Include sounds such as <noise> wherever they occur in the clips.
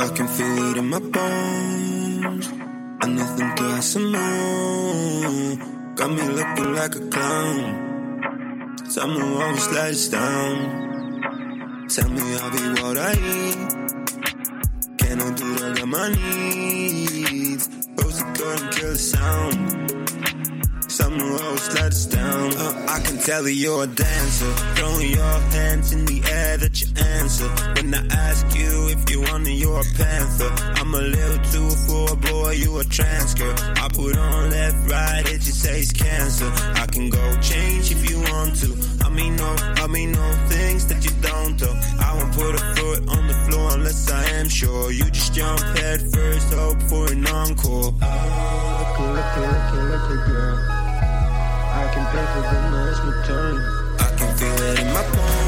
I can feel it in my bones. And nothing to hace more. Got me looking like a clown. Someone always let us down. Tell me I'll be what I need. Can I do that on my knees? Close the door and kill the sound. Someone always let us down. Uh, I can tell that you're a dancer. Throwing your hands in the air answer. When I ask you if you want it, you're a panther. I'm a little too for a boy, you a trans girl. I put on left, right, it just says cancer. I can go change if you want to. I mean, no, I mean, no things that you don't do. I won't put a foot on the floor unless I am sure. You just jump head first, hope for an encore. Oh, look, look, look, look, girl. I can pay for dinner, it's my turn. I can feel it in my bones.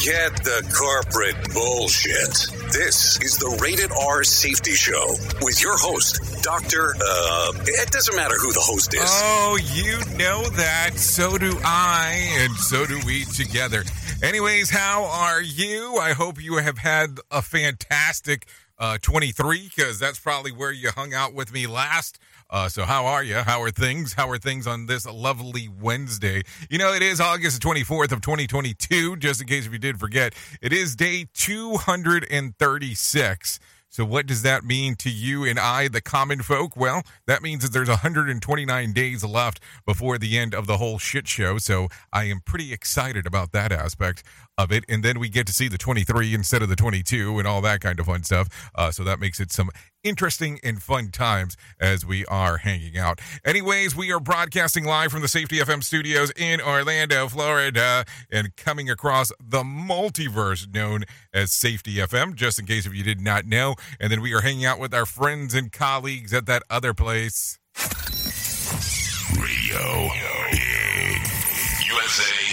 Forget the corporate bullshit. This is the Rated R Safety Show with your host, Dr. Uh, it doesn't matter who the host is. Oh, you know that. So do I, and so do we together. Anyways, how are you? I hope you have had a fantastic uh, 23 because that's probably where you hung out with me last. Uh, so how are you? How are things? How are things on this lovely Wednesday? You know, it is August 24th of 2022, just in case if you did forget. It is day 236. So what does that mean to you and I, the common folk? Well, that means that there's 129 days left before the end of the whole shit show. So I am pretty excited about that aspect of it. And then we get to see the 23 instead of the 22 and all that kind of fun stuff. Uh, so that makes it some interesting and fun times as we are hanging out. Anyways, we are broadcasting live from the Safety FM studios in Orlando, Florida, and coming across the multiverse known as Safety FM, just in case if you did not know. And then we are hanging out with our friends and colleagues at that other place. Radio Big. USA.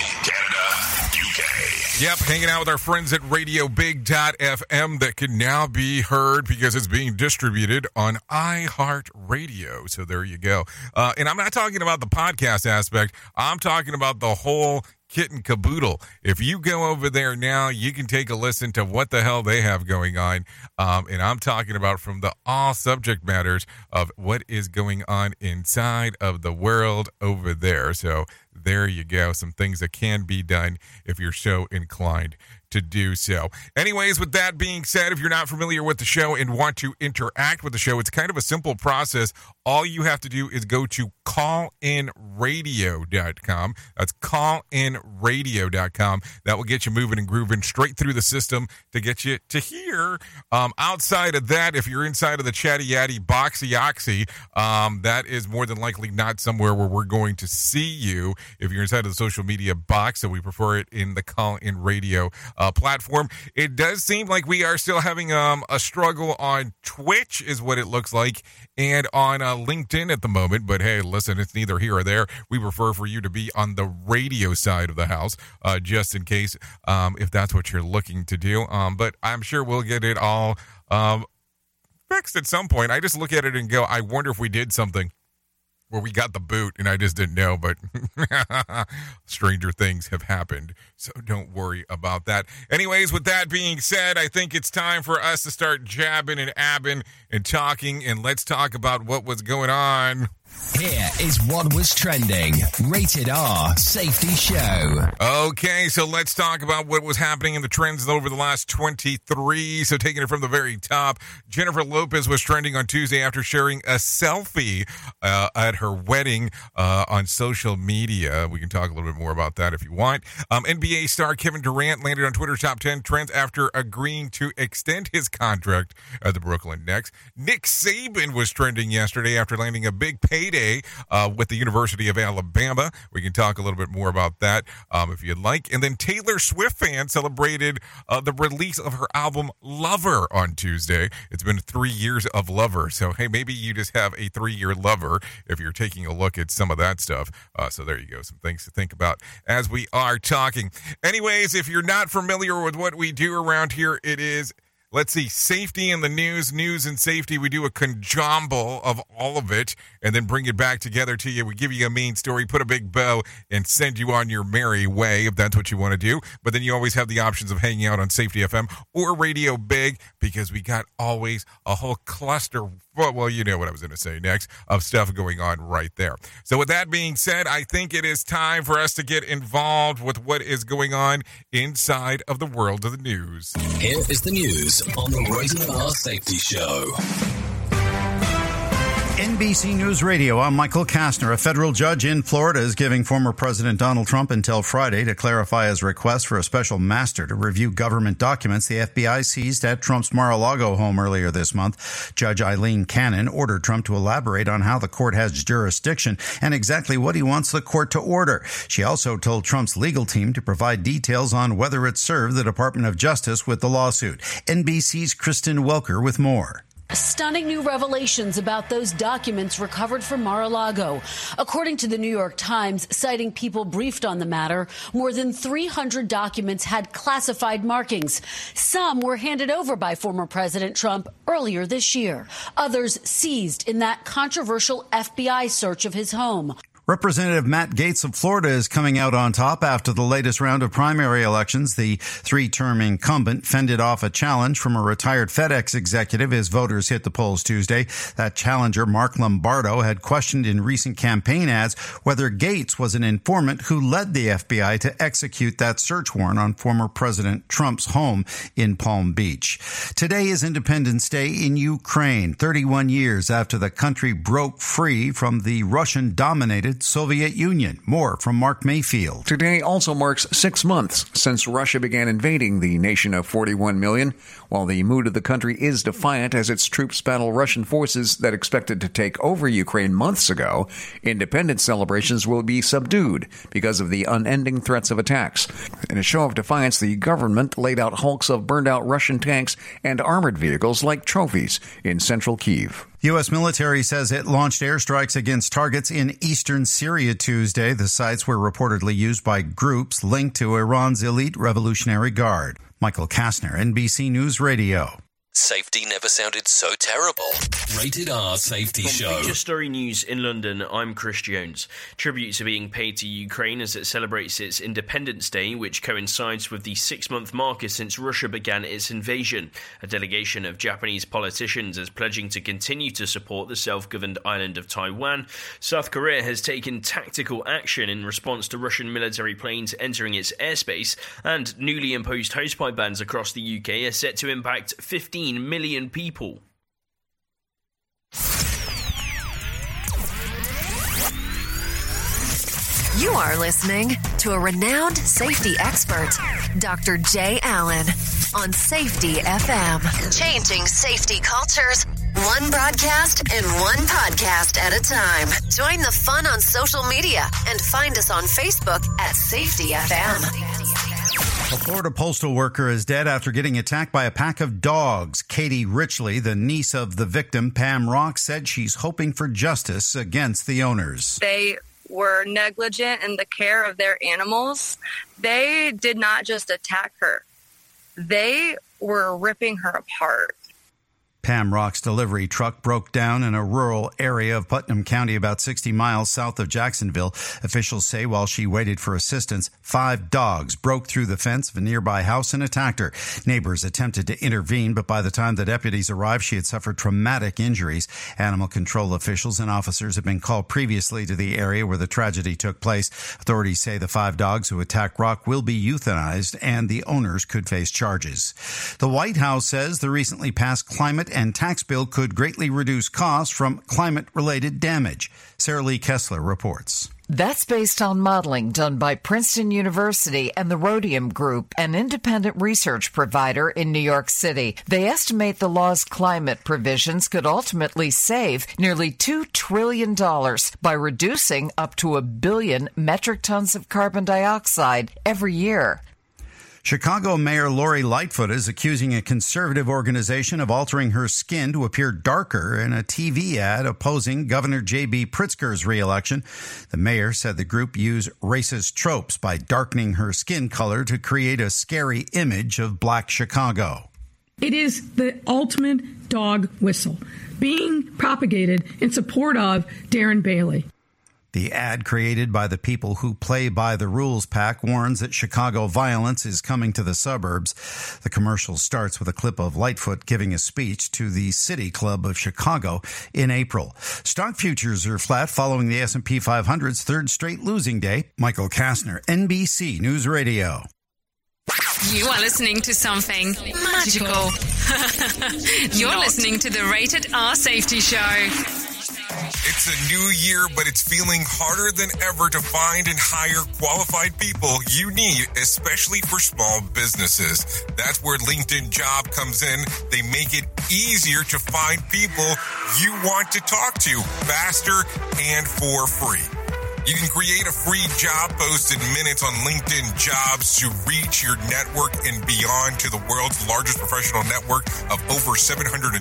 Yep, hanging out with our friends at RadioBig.fm that can now be heard because it's being distributed on iHeartRadio. So there you go. Uh, and I'm not talking about the podcast aspect, I'm talking about the whole kit and caboodle. If you go over there now, you can take a listen to what the hell they have going on. Um, and I'm talking about from the all subject matters of what is going on inside of the world over there. So there you go. Some things that can be done if you're so inclined to do so. Anyways, with that being said, if you're not familiar with the show and want to interact with the show, it's kind of a simple process. All you have to do is go to callinradio.com. That's callinradio.com. That will get you moving and grooving straight through the system to get you to here. Um, outside of that, if you're inside of the chatty yaddy boxy oxy, um, that is more than likely not somewhere where we're going to see you. If you're inside of the social media box, so we prefer it in the call in radio uh, platform. It does seem like we are still having um, a struggle on Twitch, is what it looks like, and on uh, LinkedIn at the moment. But hey, listen, it's neither here or there. We prefer for you to be on the radio side of the house, uh, just in case um, if that's what you're looking to do. Um, but I'm sure we'll get it all um, fixed at some point. I just look at it and go, I wonder if we did something where we got the boot and I just didn't know, but <laughs> stranger things have happened. So don't worry about that. Anyways, with that being said, I think it's time for us to start jabbing and abbing and talking. And let's talk about what was going on Here is what was trending. Rated R Safety Show. Okay, so let's talk about what was happening in the trends over the last 23. So, taking it from the very top, Jennifer Lopez was trending on Tuesday after sharing a selfie uh, at her wedding uh, on social media. We can talk a little bit more about that if you want. Um, NBA star Kevin Durant landed on Twitter's top 10 trends after agreeing to extend his contract at the Brooklyn Nets. Nick Saban was trending yesterday after landing a big payday uh, with the University of Alabama. We can talk a little bit more about that um, if you'd like. And then Taylor Swift fans celebrated uh, the release of her album Lover on Tuesday. It's been three years of Lover. So, hey, maybe you just have a three year lover if you're taking a look at some of that stuff. Uh, so, there you go. Some things to think about as we are talking. Anyways, if you're not familiar with what we do around here, it is Let's see, safety in the news, news and safety. We do a conjumble of all of it and then bring it back together to you. We give you a main story, put a big bow, and send you on your merry way if that's what you want to do. But then you always have the options of hanging out on Safety FM or Radio Big because we got always a whole cluster. Well, well you know what I was going to say next of stuff going on right there. So, with that being said, I think it is time for us to get involved with what is going on inside of the world of the news. Here is the news on the Rated R Safety Show. NBC News Radio, I'm Michael Kastner. A federal judge in Florida is giving former President Donald Trump until Friday to clarify his request for a special master to review government documents the FBI seized at Trump's Mar-a-Lago home earlier this month. Judge Aileen Cannon ordered Trump to elaborate on how the court has jurisdiction and exactly what he wants the court to order. She also told Trump's legal team to provide details on whether it served the Department of Justice with the lawsuit. NBC's Kristen Welker with more. Stunning new revelations about those documents recovered from Mar-a-Lago. According to the New York Times, citing people briefed on the matter, more than 300 documents had classified markings. Some were handed over by former President Trump earlier this year. Others seized in that controversial FBI search of his home. Representative Matt Gaetz of Florida is coming out on top after the latest round of primary elections. The three term incumbent fended off a challenge from a retired FedEx executive as voters hit the polls Tuesday. That challenger, Mark Lombardo, had questioned in recent campaign ads whether Gaetz was an informant who led the FBI to execute that search warrant on former President Trump's home in Palm Beach. Today is Independence Day in Ukraine, 31 years after the country broke free from the Russian dominated Soviet Union. More from Mark Mayfield. Today also marks six months since Russia began invading the nation of 41 million. While the mood of the country is defiant as its troops battle Russian forces that expected to take over Ukraine months ago, independence celebrations will be subdued because of the unending threats of attacks. In a show of defiance, the government laid out hulks of burned out Russian tanks and armored vehicles like trophies in central Kiev. U.S. military says it launched airstrikes against targets in eastern Syria Tuesday. The sites were reportedly used by groups linked to Iran's elite Revolutionary Guard. Michael Kastner, NBC News Radio. Safety never sounded so terrible. Rated R Safety From Show. Feature Story News in London, I'm Chris Jones. Tributes are being paid to Ukraine as it celebrates its Independence Day, which coincides with the six month marker since Russia began its invasion. A delegation of Japanese politicians is pledging to continue to support the self governed island of Taiwan. South Korea has taken tactical action in response to Russian military planes entering its airspace, and newly imposed hosepipe bans across the UK are set to impact 15 million people. You are listening to a renowned safety expert, Dr. Jay Allen, on Safety FM. Changing safety cultures, one broadcast and one podcast at a time. Join the fun on social media and find us on Facebook at Safety FM. A Florida postal worker is dead after getting attacked by a pack of dogs. Katie Richley, the niece of the victim, Pam Rock, said she's hoping for justice against the owners. They were negligent in the care of their animals. They did not just attack her, they were ripping her apart. Pam Rock's delivery truck broke down in a rural area of Putnam County, about 60 miles south of Jacksonville. Officials say while she waited for assistance, five dogs broke through the fence of a nearby house and attacked her. Neighbors attempted to intervene, but by the time the deputies arrived, she had suffered traumatic injuries. Animal control officials and officers have been called previously to the area where the tragedy took place. Authorities say the five dogs who attacked Rock will be euthanized and the owners could face charges. The White House says the recently passed climate and tax bill could greatly reduce costs from climate related damage. Sarah Lee Kessler reports. That's based on modeling done by Princeton University and the Rhodium Group, an independent research provider in New York City. They estimate the law's climate provisions could ultimately save nearly $2 trillion by reducing up to a billion metric tons of carbon dioxide every year. Chicago Mayor Lori Lightfoot is accusing a conservative organization of altering her skin to appear darker in a TV ad opposing Governor J.B. Pritzker's reelection. The mayor said the group used racist tropes by darkening her skin color to create a scary image of black Chicago. It is the ultimate dog whistle being propagated in support of Darren Bailey. The ad created by the People Who Play by the Rules PAC warns that Chicago violence is coming to the suburbs. The commercial starts with a clip of Lightfoot giving a speech to the City Club of Chicago in April. Stock futures are flat following the S&P 500's third straight losing day. Michael Kastner, NBC News Radio. You are listening to something magical. <laughs> You're listening to the Rated R Safety Show. It's a new year, but it's feeling harder than ever to find and hire qualified people you need, especially for small businesses. That's where LinkedIn Job comes in. They make it easier to find people you want to talk to faster and for free. You can create a free job post in minutes on LinkedIn Jobs to reach your network and beyond to the world's largest professional network of over 770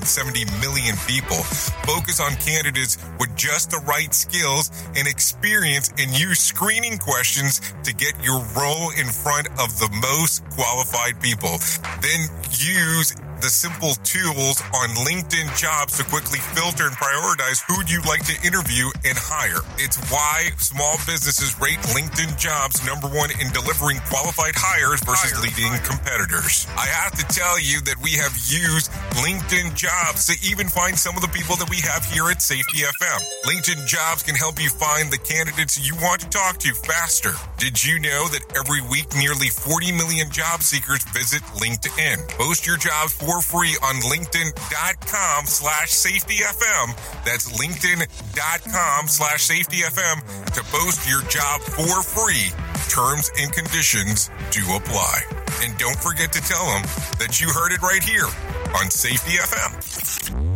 million people. Focus on candidates with just the right skills and experience and use screening questions to get your role in front of the most qualified people. Then use the simple tools on LinkedIn jobs to quickly filter and prioritize who you'd like to interview and hire. It's why small businesses rate LinkedIn jobs number one in delivering qualified hires versus leading competitors. I have to tell you that we have used LinkedIn jobs to even find some of the people that we have here at Safety FM. LinkedIn jobs can help you find the candidates you want to talk to faster. Did you know that every week nearly 40 million job seekers visit LinkedIn? Post your jobs for free on linkedin.com slash safetyfm. That's linkedin.com slash safetyfm to post your job for free. Terms and conditions do apply. And don't forget to tell them that you heard it right here on Safety FM.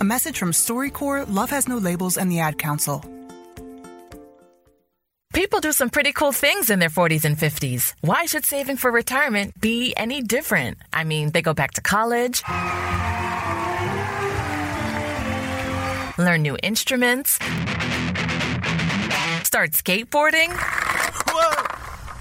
A message from StoryCorps, Love Has No Labels, and the Ad Council. People do some pretty cool things in their 40s and 50s. Why should saving for retirement be any different? I mean, they go back to college, learn new instruments, start skateboarding,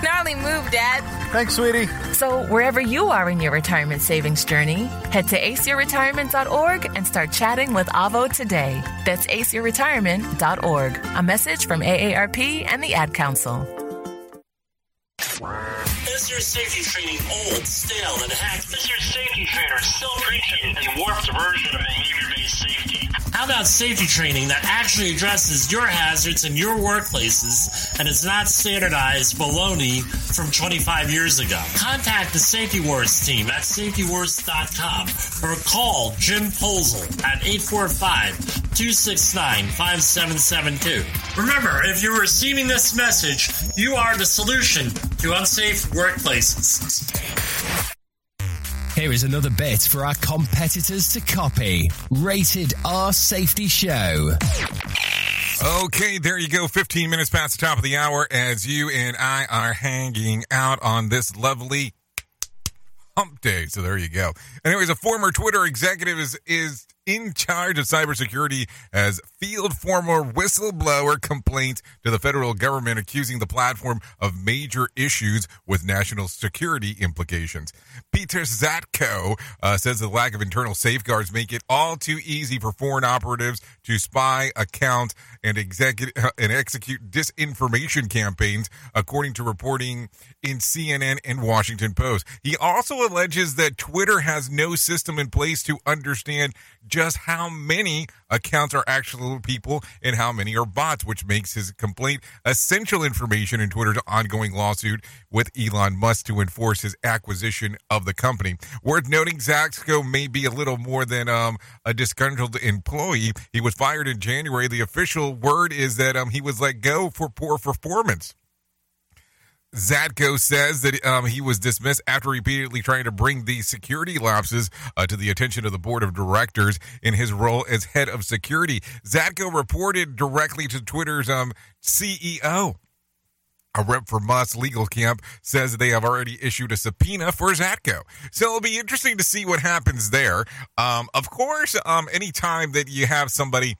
Snarly move, Dad. Thanks, sweetie. So, wherever you are in your retirement savings journey, head to aceyourretirement.org and start chatting with Avo today. That's aceyourretirement.org. A message from AARP and the Ad Council. Is your safety training old, stale, and hacked? Is your safety trainer still preaching a warped version of behavior-based safety? How about safety training that actually addresses your hazards in your workplaces and is not standardized baloney from 25 years ago? Contact the Safety Wars team at safetywars.com or call Jim Posel at 845-269-5772. Remember, if you're receiving this message, you are the solution to unsafe workplaces. Here is another bit for our competitors to copy. Rated R Safety Show. Okay, there you go. 15 minutes past the top of the hour as you and I are hanging out on this lovely hump day. So there you go. Anyways, a former Twitter executive is, is in charge of cybersecurity as field former whistleblower complaint to the federal government accusing the platform of major issues with national security implications. Peter Zatko uh, says the lack of internal safeguards make it all too easy for foreign operatives to spy, account, and execute uh, and execute disinformation campaigns, according to reporting in CNN and Washington Post. He also alleges that Twitter has no system in place to understand just how many accounts are actual people and how many are bots, which makes his complaint essential information in Twitter's ongoing lawsuit with Elon Musk to enforce his acquisition of the company. Worth noting, Zatko may be a little more than um, a disgruntled employee. He was fired in January. The official word is that um, he was let go for poor performance. Zatko says that um, he was dismissed after repeatedly trying to bring the security lapses uh, to the attention of the board of directors in his role as head of security. Zatko reported directly to Twitter's um, CEO. A rep for Musk legal camp says they have already issued a subpoena for Zatko. So it'll be interesting to see what happens there. Um, of course, um, anytime that you have somebody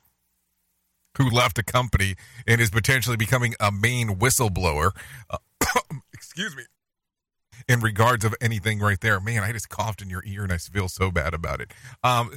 who left a company and is potentially becoming a main whistleblower, uh, <coughs> excuse me, in regards of anything right there. Man, I just coughed in your ear and I feel so bad about it. Um,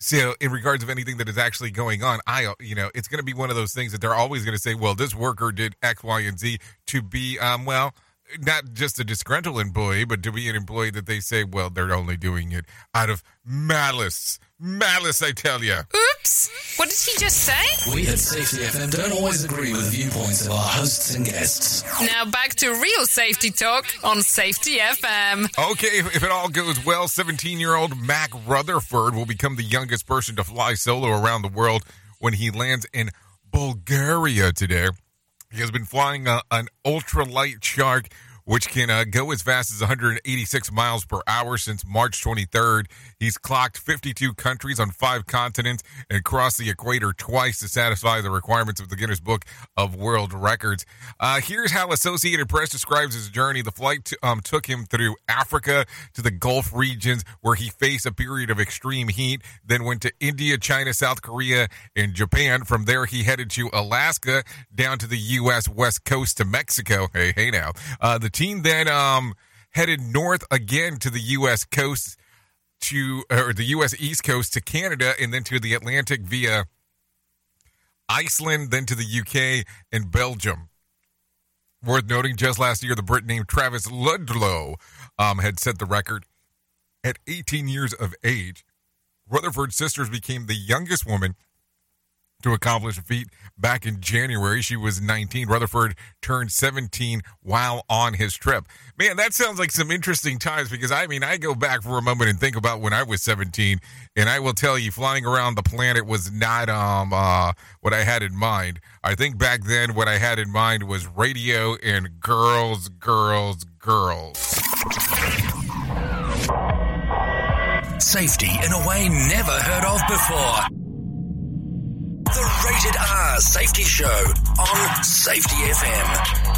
so in regards of anything that is actually going on, I, you know, it's going to be one of those things that they're always going to say, well, this worker did X, Y, and Z to be, um, well, not just a disgruntled employee, but to be an employee that they say, well, they're only doing it out of malice. Malice, I tell you. Oops! What did he just say? We at Safety FM don't always agree with the viewpoints of our hosts and guests. Now back to real safety talk on Safety FM. Okay, if, if it all goes well, 17 year old Mack Rutherford will become the youngest person to fly solo around the world when he lands in Bulgaria today. He has been flying a, an ultralight shark, which can uh, go as fast as 186 miles per hour since March 23rd. He's clocked 52 countries on five continents and crossed the equator twice to satisfy the requirements of the Guinness Book of World Records. Uh, here's how Associated Press describes his journey. The flight t- um, took him through Africa to the Gulf regions, where he faced a period of extreme heat, then went to India, China, South Korea, and Japan. From there, he headed to Alaska, down to the U.S. West Coast to Mexico. Hey, hey now. Uh, the team then um, headed north again to the U.S. coast to or the U.S. East Coast to Canada, and then to the Atlantic via Iceland, then to the UK and Belgium. Worth noting, just last year, the Brit named Travis Ludlow um, had set the record at 18 years of age. Rutherford's sisters became the youngest woman to accomplish a feat back in January. She was 19. Rutherford turned 17 while on his trip. Man, that sounds like some interesting times because I mean, I go back for a moment and think about when I was 17, and I will tell you, flying around the planet was not um uh, what I had in mind. I think back then, what I had in mind was radio and girls, girls, girls. Safety in a way never heard of before. Rated R Safety Show on Safety FM.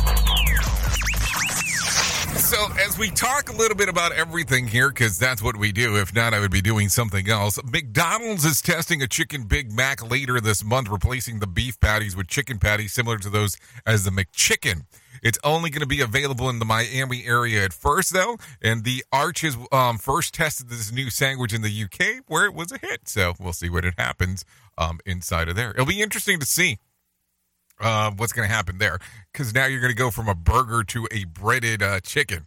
So, as we talk a little bit about everything here, because that's what we do. If not, I would be doing something else. McDonald's is testing a chicken Big Mac later this month, replacing the beef patties with chicken patties similar to those as the McChicken. It's only going to be available in the Miami area at first, though. And the Arches um, first tested this new sandwich in the UK, where it was a hit. So we'll see what it happens um, inside of there. It'll be interesting to see uh, what's going to happen there because now you're going to go from a burger to a breaded uh, chicken.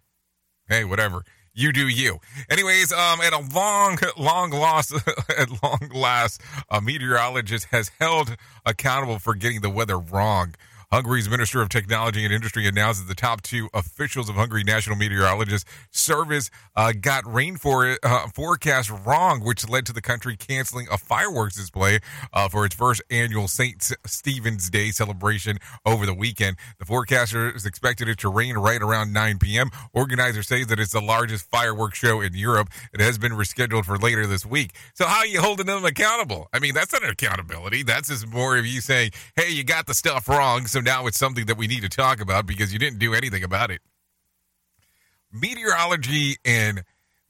Hey, whatever. You do you. Anyways, um, at a long, long loss, <laughs> at long last, a meteorologist has held accountable for getting the weather wrong. Hungary's Minister of Technology and Industry announced that the top two officials of Hungary National Meteorologist Service uh, got rain for, uh, forecast wrong, which led to the country canceling a fireworks display uh, for its first annual St. Stephen's Day celebration over the weekend. The forecaster is expected it to rain right around 9 p.m. Organizers say that it's the largest fireworks show in Europe. It has been rescheduled for later this week. So how are you holding them accountable? I mean, that's not accountability. That's just more of you saying, "Hey, you got the stuff wrong." So now it's something that we need to talk about because you didn't do anything about it. Meteorology and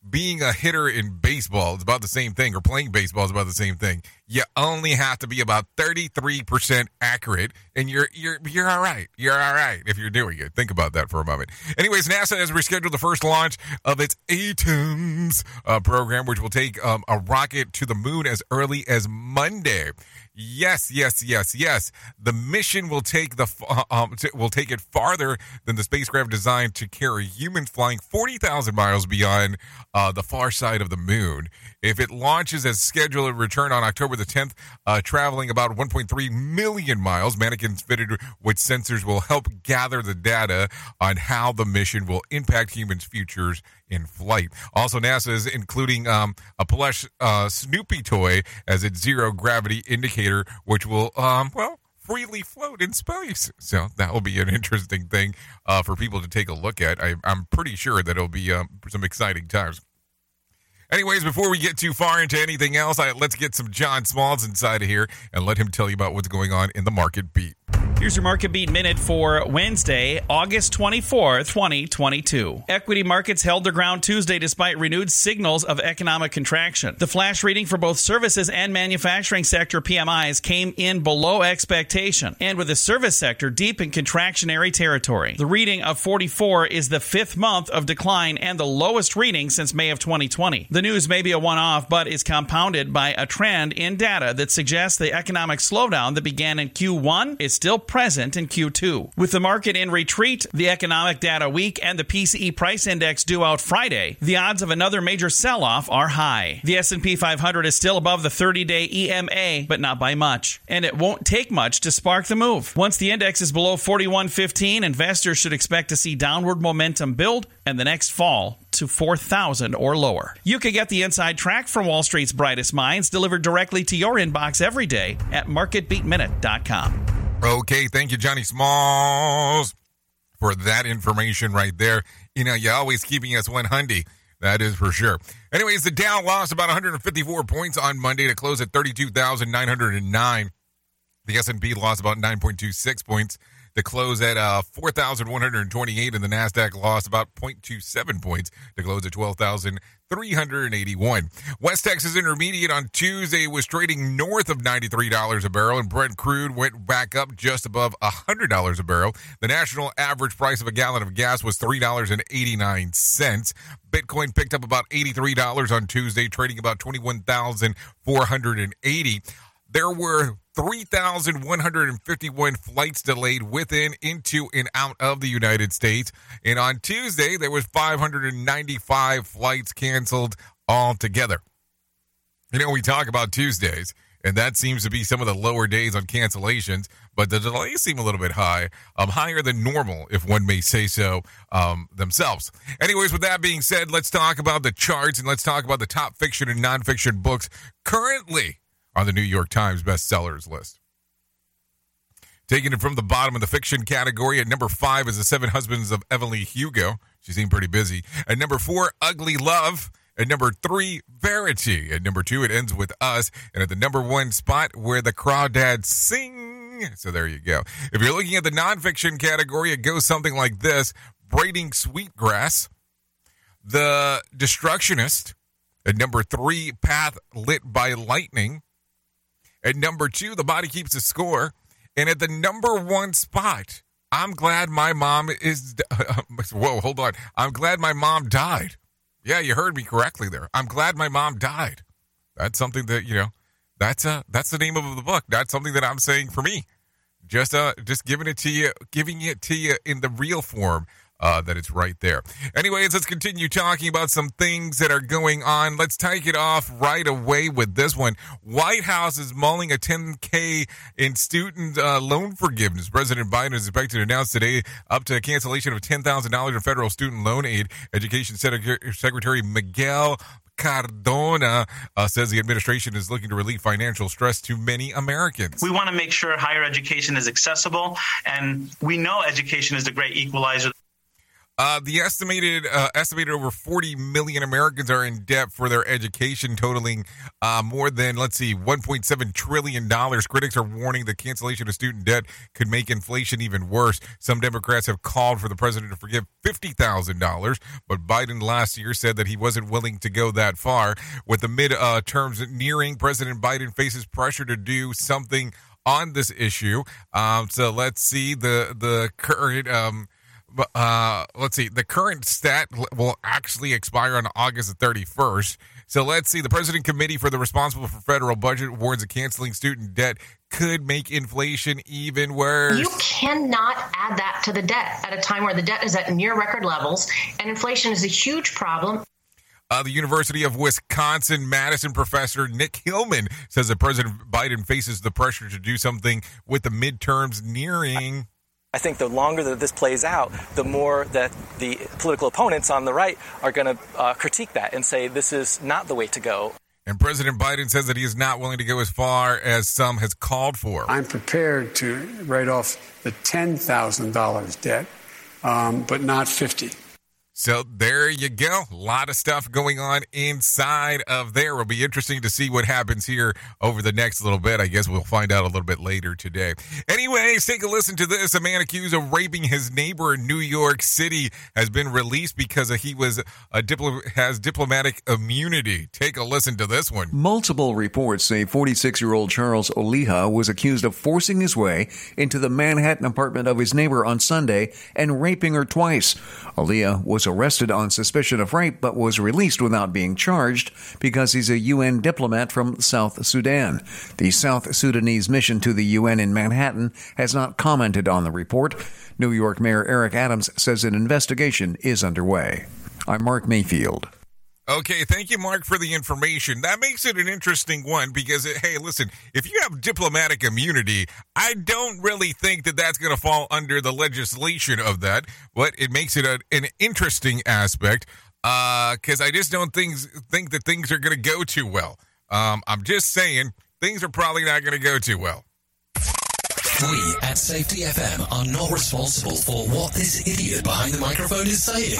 being a hitter in baseball is about the same thing, or playing baseball is about the same thing. You only have to be about thirty three percent accurate, and you're you're you're all right. You're all right if you're doing it. Think about that for a moment. Anyways, NASA has rescheduled the first launch of its Artemis uh, program, which will take um, a rocket to the moon as early as Monday. Yes, yes, yes, yes. The mission will take the uh, um, t- will take it farther than the spacecraft designed to carry humans flying forty thousand miles beyond uh, the far side of the moon. If it launches as scheduled, return on October the tenth, uh, traveling about one point three million miles. Mannequins fitted with sensors will help gather the data on how the mission will impact humans' futures in flight. Also, NASA is including um, a plush uh, Snoopy toy as its zero gravity indicator, which will, um, well, freely float in space. So that will be an interesting thing uh, for people to take a look at. I, am pretty sure that it'll be um, some exciting times. Anyways, before we get too far into anything else, I, let's get some John Smalls inside of here and let him tell you about what's going on in the market beat. Here's your market beat minute for Wednesday, August 24, 2022. Equity markets held their ground Tuesday despite renewed signals of economic contraction. The flash reading for both services and manufacturing sector PMIs came in below expectation, and with the service sector deep in contractionary territory. The reading of 44 is the fifth month of decline and the lowest reading since May of 2020. The news may be a one off, but is compounded by a trend in data that suggests the economic slowdown that began in Q1 is still present in Q2. With the market in retreat, the economic data weak, and the PCE price index due out Friday, the odds of another major sell-off are high. The S&P 500 is still above the 30-day EMA, but not by much, and it won't take much to spark the move. Once the index is below 4115, investors should expect to see downward momentum build and the next fall to 4,000 or lower. You can get the inside track from Wall Street's brightest minds delivered directly to your inbox every day at marketbeatminute.com. Okay, thank you, Johnny Smalls, for that information right there. You know, you're always keeping us one hundy. That is for sure. Anyways, the Dow lost about 154 points on Monday to close at 32,909. The S&P lost about 9.26 points to close at uh, 4,128, and the NASDAQ lost about 0.27 points to close at 12,381. West Texas Intermediate on Tuesday was trading north of $93 a barrel, and Brent crude went back up just above $100 a barrel. The national average price of a gallon of gas was $3.89. Bitcoin picked up about $83 on Tuesday, trading about 21,480. There were 3,151 flights delayed within, into, and out of the United States. And on Tuesday, there was 595 flights canceled altogether. You know, we talk about Tuesdays, and that seems to be some of the lower days on cancellations, but the delays seem a little bit high, um, higher than normal, if one may say so um, themselves. Anyways, with that being said, let's talk about the charts and let's talk about the top fiction and nonfiction books currently on the New York Times bestsellers list. Taking it from the bottom of the fiction category, at number five is The Seven Husbands of Evelyn Hugo. She seemed pretty busy. At number four, Ugly Love. At number three, Verity. At number two, it ends with Us. And at the number one spot, where the crawdads sing. So there you go. If you're looking at the nonfiction category, it goes something like this Braiding Sweetgrass. The Destructionist. At number three, Path Lit by Lightning. At number two, The Body Keeps the Score. And at the number one spot, I'm glad my mom is. <laughs> whoa, hold on. I'm glad my mom died. Yeah, you heard me correctly there. I'm glad my mom died. That's something that you know. That's uh that's the name of the book. That's something that I'm saying for me. Just uh just giving it to you, giving it to you in the real form uh, that it's right there. Anyways, let's continue talking about some things that are going on. Let's take it off right away with this one. White House is mulling a 10K in student uh, loan forgiveness. President Biden is expected to announce today up to a cancellation of $10,000 in federal student loan aid. Education Secretary Miguel Cardona uh, says the administration is looking to relieve financial stress to many Americans. We want to make sure higher education is accessible, and we know education is a great equalizer. Uh, the estimated uh, estimated over 40 million Americans are in debt for their education, totaling uh, more than let's see 1.7 trillion dollars. Critics are warning the cancellation of student debt could make inflation even worse. Some Democrats have called for the president to forgive fifty thousand dollars, but Biden last year said that he wasn't willing to go that far. With the mid uh, nearing, President Biden faces pressure to do something on this issue. Um, so let's see the the current. Um, uh, let's see. The current stat will actually expire on August the 31st. So let's see. The President Committee for the Responsible for Federal Budget warns that canceling student debt could make inflation even worse. You cannot add that to the debt at a time where the debt is at near record levels and inflation is a huge problem. Uh, the University of Wisconsin Madison professor Nick Hillman says that President Biden faces the pressure to do something with the midterms nearing. I think the longer that this plays out, the more that the political opponents on the right are going to uh, critique that and say this is not the way to go. And President Biden says that he is not willing to go as far as some has called for. I'm prepared to write off the $10,000 debt, um, but not 50. So there you go. A lot of stuff going on inside of there. It will be interesting to see what happens here over the next little bit. I guess we'll find out a little bit later today. Anyways, take a listen to this. A man accused of raping his neighbor in New York City has been released because he was a diplo- has diplomatic immunity. Take a listen to this one. Multiple reports say 46-year-old Charles Oliha was accused of forcing his way into the Manhattan apartment of his neighbor on Sunday and raping her twice. Oliha was arrested on suspicion of rape but was released without being charged because he's a UN diplomat from South Sudan. The South Sudanese mission to the UN in Manhattan has not commented on the report. New York Mayor Eric Adams says an investigation is underway. I'm Mark Mayfield. Okay, thank you, Mark, for the information. That makes it an interesting one because, hey, listen, if you have diplomatic immunity, I don't really think that that's going to fall under the legislation of that, but it makes it a, an interesting aspect because uh, I just don't think, think that things are going to go too well. Um, I'm just saying things are probably not going to go too well. We at Safety FM are not responsible for what this idiot behind the microphone is saying.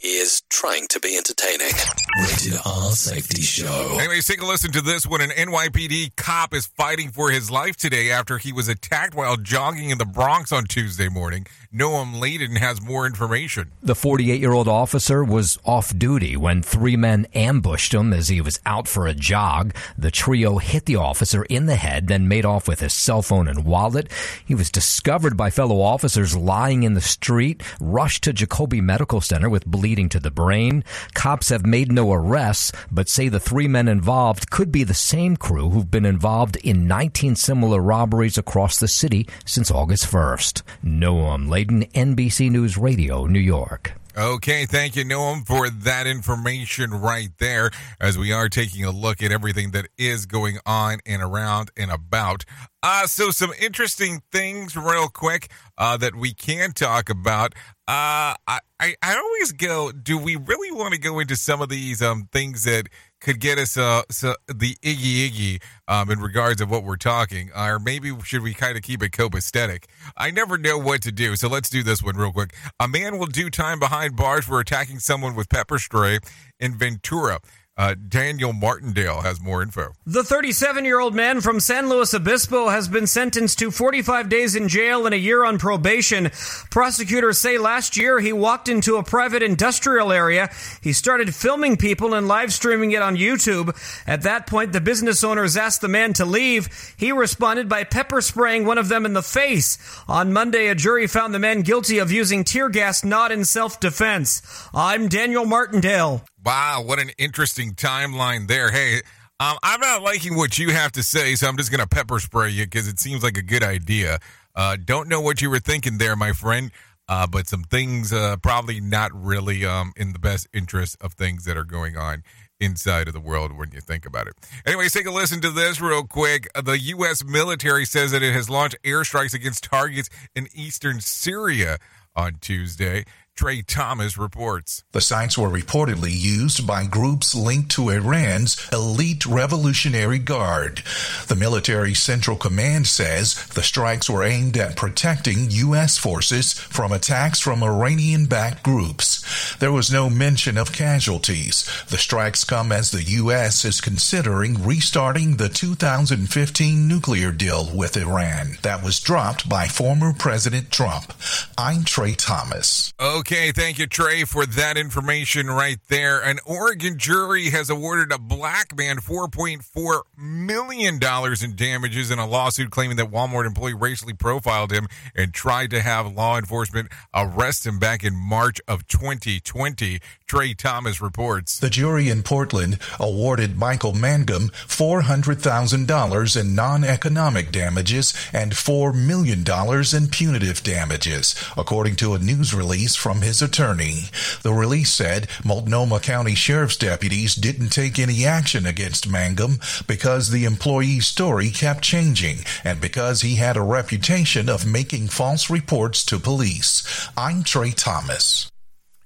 He is trying to be entertaining. Rated R Safety Show. Anyways, take a listen to this one. An NYPD cop is fighting for his life today after he was attacked while jogging in the Bronx on Tuesday morning. Noam Layden has more information. The 48 year old officer was off duty when three men ambushed him as he was out for a jog. The trio hit the officer in the head, then made off with his cell phone and wallet. He was discovered by fellow officers lying in the street, rushed to Jacobi Medical Center with bleeding to the brain. Cops have made no arrests, but say the three men involved could be the same crew who've been involved in 19 similar robberies across the city since August 1st. Noam Layden, NBC News Radio, New York. Okay, thank you, Noam, for that information right there as we are taking a look at everything that is going on and around and about. Uh, so, some interesting things, real quick, uh, that we can talk about. Uh, I, I, I always go, do we really want to go into some of these um, things that could get us uh, so the iggy iggy um, in regards of what we're talking, or maybe should we kind of keep it copacetic? I never know what to do, so let's do this one real quick. A man will do time behind bars for attacking someone with pepper spray in Ventura. Uh, Daniel Martindale has more info. The 37 year old man from San Luis Obispo has been sentenced to 45 days in jail and a year on probation. Prosecutors say last year he walked into a private industrial area. He started filming people and live streaming it on YouTube. At that point, the business owners asked the man to leave. He responded by pepper spraying one of them in the face. On Monday, a jury found the man guilty of using tear gas not in self defense. I'm Daniel Martindale. Wow, what an interesting timeline there. Hey, um, I'm not liking what you have to say, so I'm just going to pepper spray you because it seems like a good idea. Uh, don't know what you were thinking there, my friend, uh, but some things uh, probably not really um, in the best interest of things that are going on inside of the world when you think about it. Anyways, take a listen to this real quick. Uh, The U.S. military says that it has launched airstrikes against targets in eastern Syria on Tuesday. Trey Thomas reports. The sites were reportedly used by groups linked to Iran's elite Revolutionary Guard. The military central command says the strikes were aimed at protecting U.S. forces from attacks from Iranian backed groups. There was no mention of casualties. The strikes come as the U.S. is considering restarting the 2015 nuclear deal with Iran that was dropped by former President Trump. I'm Trey Thomas. Okay, thank you, Trey, for that information right there. An Oregon jury has awarded a black man $4.4 million in damages in a lawsuit claiming that Walmart employee racially profiled him and tried to have law enforcement arrest him back in March of 2020. Trey Thomas reports. The jury in Portland awarded Michael Mangum $400,000 in non economic damages and $4 million in punitive damages, according to a news release from his attorney. The release said Multnomah County Sheriff's deputies didn't take any action against Mangum because the employee's story kept changing and because he had a reputation of making false reports to police. I'm Trey Thomas.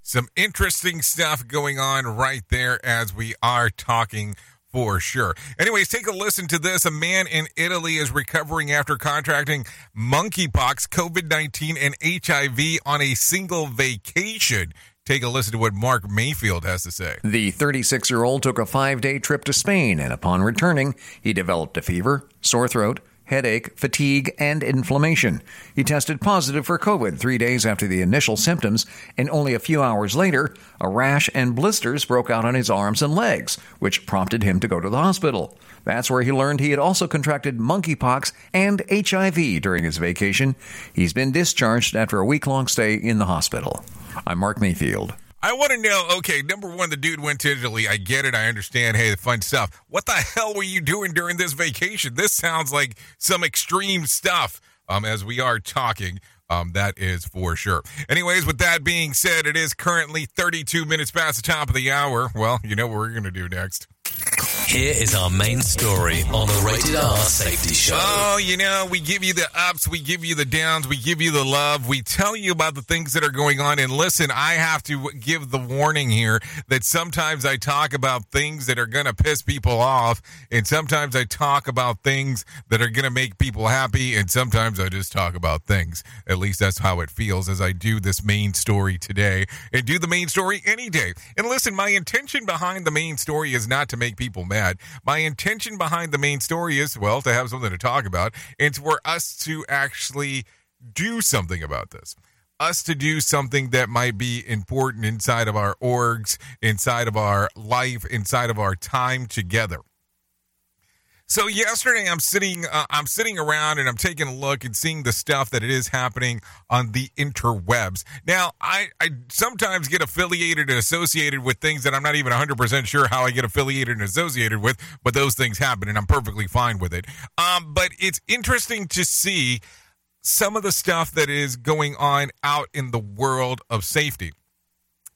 Some interesting stuff going on right there as we are talking for sure. Anyways, take a listen to this. A man in Italy is recovering after contracting monkeypox, COVID 19, and HIV on a single vacation. Take a listen to what Mark Mayfield has to say. The 36 year old took a five day trip to Spain, and upon returning, he developed a fever, sore throat, headache, fatigue, and inflammation. He tested positive for COVID three days after the initial symptoms, and only a few hours later, a rash and blisters broke out on his arms and legs, which prompted him to go to the hospital. That's where he learned he had also contracted monkeypox and HIV during his vacation. He's been discharged after a week long stay in the hospital. I'm Mark Mayfield. I want to know. Okay, number one, the dude went to Italy. I get it. I understand. Hey, the fun stuff. What the hell were you doing during this vacation? This sounds like some extreme stuff. Um, as we are talking, um, that is for sure. Anyways, with that being said, it is currently 32 minutes past the top of the hour. Well, you know what we're gonna do next. Here is our main story on the Rated R Safety Show. Oh, you know, we give you the ups, we give you the downs, we give you the love, we tell you about the things that are going on. And listen, I have to give the warning here that sometimes I talk about things that are going to piss people off, and sometimes I talk about things that are going to make people happy, and sometimes I just talk about things. At least that's how it feels as I do this main story today and do the main story any day. And listen, my intention behind the main story is not to make people mad. My intention behind the main story is, well, to have something to talk about and for us to actually do something about this. Us to do something that might be important inside of our orgs, inside of our life, inside of our time together. So yesterday, I'm sitting, uh, I'm sitting around and I'm taking a look and seeing the stuff that it is happening on the interwebs. Now, I, I sometimes get affiliated and associated with things that I'm not even 100 percent sure how I get affiliated and associated with, but those things happen, and I'm perfectly fine with it. Um, but it's interesting to see some of the stuff that is going on out in the world of safety.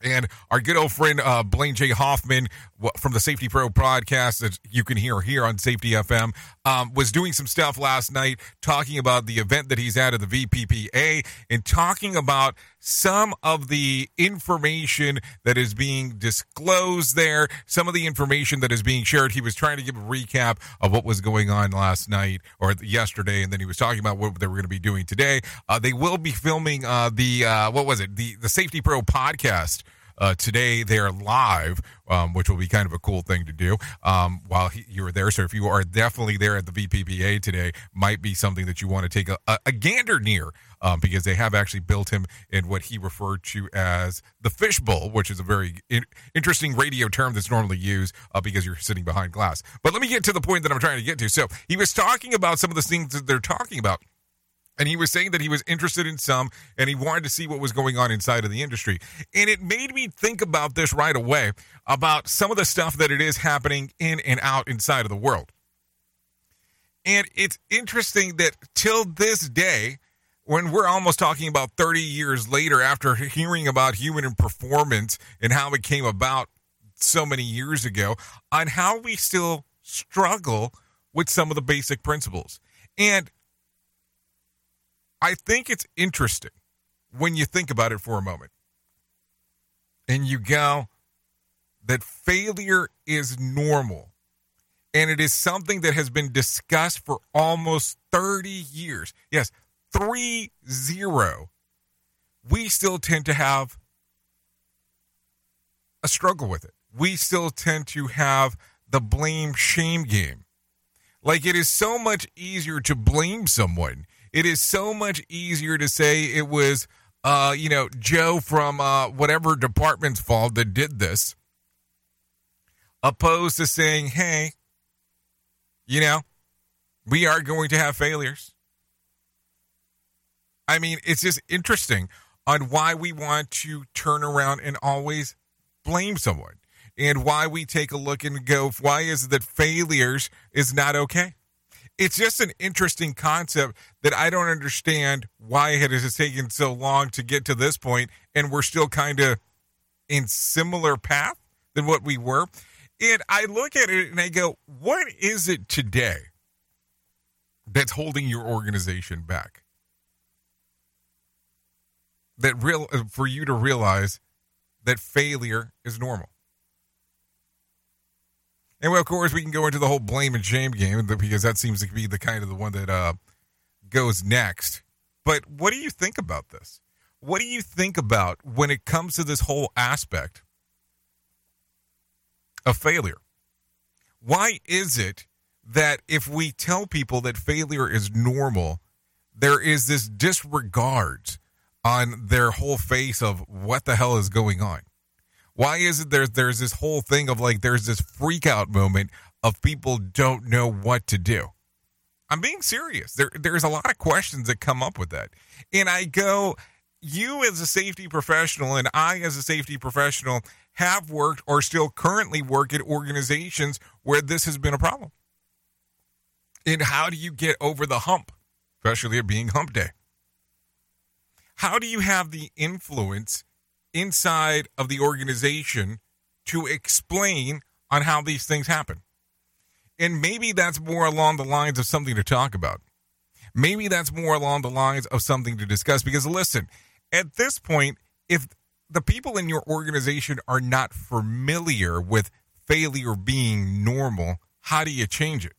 And our good old friend uh, Blaine J. Hoffman from the Safety Pro podcast that you can hear here on Safety FM, um, was doing some stuff last night talking about the event that he's at at the VPPA and talking about some of the information that is being disclosed there, some of the information that is being shared. He was trying to give a recap of what was going on last night or yesterday, and then he was talking about what they were going to be doing today. Uh, they will be filming uh, the uh, what was it the the Safety Pro podcast. Uh, today they're live, um, which will be kind of a cool thing to do um, while he, you were there. So if you are definitely there at the VPPA today, might be something that you want to take a, a, a gander near um, because they have actually built him in what he referred to as the fishbowl, which is a very in- interesting radio term that's normally used uh, because you're sitting behind glass. But let me get to the point that I'm trying to get to. So he was talking about some of the things that they're talking about. And he was saying that he was interested in some and he wanted to see what was going on inside of the industry. And it made me think about this right away about some of the stuff that it is happening in and out inside of the world. And it's interesting that till this day, when we're almost talking about 30 years later after hearing about human performance and how it came about so many years ago, on how we still struggle with some of the basic principles. And I think it's interesting when you think about it for a moment and you go that failure is normal and it is something that has been discussed for almost 30 years. Yes, 3 0. We still tend to have a struggle with it. We still tend to have the blame shame game. Like it is so much easier to blame someone it is so much easier to say it was, uh, you know, Joe from uh, whatever department's fault that did this, opposed to saying, hey, you know, we are going to have failures. I mean, it's just interesting on why we want to turn around and always blame someone and why we take a look and go, why is it that failures is not okay? It's just an interesting concept that I don't understand why it has taken so long to get to this point, and we're still kind of in similar path than what we were. And I look at it and I go, what is it today that's holding your organization back? That real uh, for you to realize that failure is normal. And well, of course, we can go into the whole blame and shame game because that seems to be the kind of the one that uh, goes next. But what do you think about this? What do you think about when it comes to this whole aspect of failure? Why is it that if we tell people that failure is normal, there is this disregard on their whole face of what the hell is going on? Why is it there's there's this whole thing of like there's this freak out moment of people don't know what to do? I'm being serious. There there's a lot of questions that come up with that. And I go, you as a safety professional and I as a safety professional have worked or still currently work at organizations where this has been a problem. And how do you get over the hump, especially it being hump day? How do you have the influence inside of the organization to explain on how these things happen. And maybe that's more along the lines of something to talk about. Maybe that's more along the lines of something to discuss because listen, at this point, if the people in your organization are not familiar with failure being normal, how do you change it?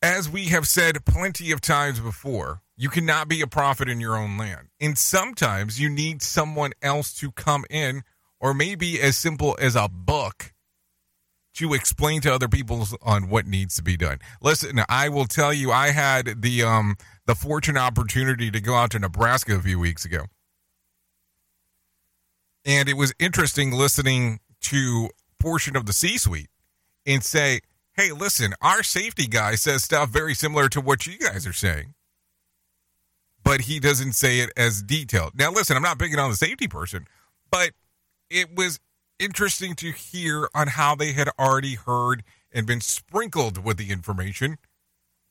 As we have said plenty of times before, you cannot be a prophet in your own land. And sometimes you need someone else to come in, or maybe as simple as a book to explain to other people on what needs to be done. Listen, I will tell you, I had the um the fortunate opportunity to go out to Nebraska a few weeks ago. And it was interesting listening to portion of the C-suite and say, "Hey, listen, our safety guy says stuff very similar to what you guys are saying." But he doesn't say it as detailed. Now, listen, I'm not picking on the safety person, but it was interesting to hear on how they had already heard and been sprinkled with the information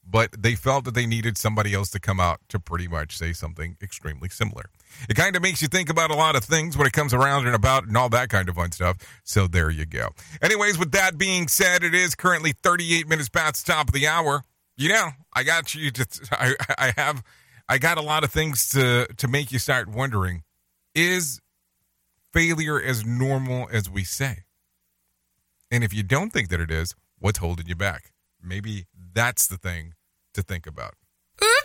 but they felt that they needed somebody else to come out to pretty much say something extremely similar. It kind of makes you think about a lot of things when it comes around and about and all that kind of fun stuff. So there you go. Anyways, with that being said, it is currently 38 minutes past the top of the hour. You know, I got you to, <laughs> I, I have, I got a lot of things to, to make you start wondering is failure as normal as we say? And if you don't think that it is, what's holding you back? Maybe that's the thing to think about.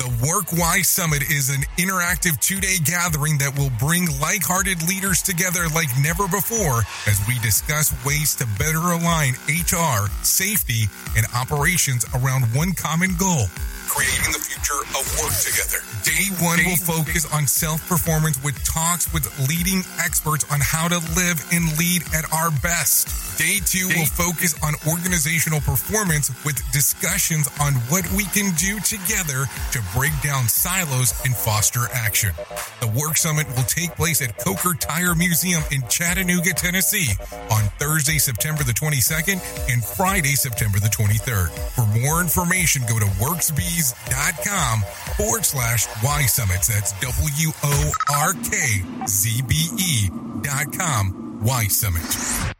The Work Why Summit is an interactive two day gathering that will bring like hearted leaders together like never before as we discuss ways to better align HR, safety, and operations around one common goal creating the future of work together. Day one will focus on self performance with talks with leading experts on how to live and lead at our best. Day two will focus on organizational performance with discussions on what we can do together to break down silos and foster action. The Work Summit will take place at Coker Tire Museum in Chattanooga, Tennessee on Thursday, September the 22nd and Friday, September the 23rd. For more information, go to worksbees.com forward slash Y Summits. That's W O R K Z B E dot com Y Summit.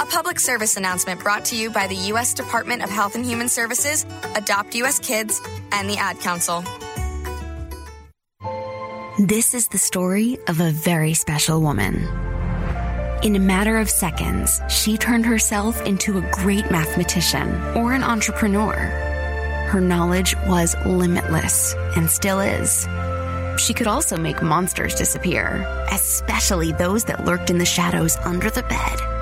A public service announcement brought to you by the U.S. Department of Health and Human Services, Adopt U.S. Kids, and the Ad Council. This is the story of a very special woman. In a matter of seconds, she turned herself into a great mathematician or an entrepreneur. Her knowledge was limitless and still is. She could also make monsters disappear, especially those that lurked in the shadows under the bed.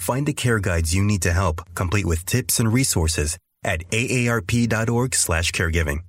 Find the care guides you need to help, complete with tips and resources at aarp.org/caregiving.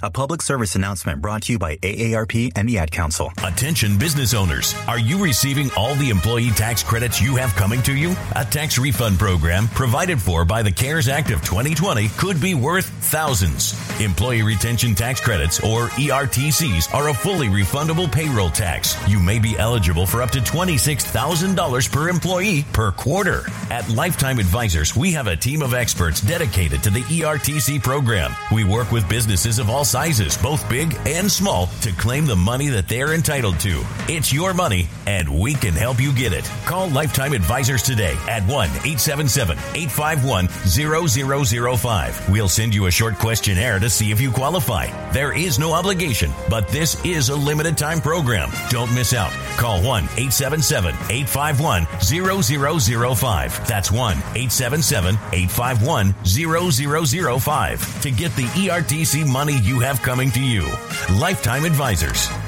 A public service announcement brought to you by AARP and the Ad Council. Attention business owners. Are you receiving all the employee tax credits you have coming to you? A tax refund program provided for by the CARES Act of 2020 could be worth thousands. Employee retention tax credits or ERTCs are a fully refundable payroll tax. You may be eligible for up to $26,000 per employee per quarter. At Lifetime Advisors, we have a team of experts dedicated to the ERTC program. We work with businesses of all sizes, both big and small, to claim the money that they're entitled to. It's your money, and we can help you get it. Call Lifetime Advisors today at 1 877 851 0005. We'll send you a short questionnaire to see if you qualify. There is no obligation, but this is a limited time program. Don't miss out. Call 1 877 851 0005. That's 1 877 851 0005 to get the ERTC money you have coming to you. Lifetime Advisors.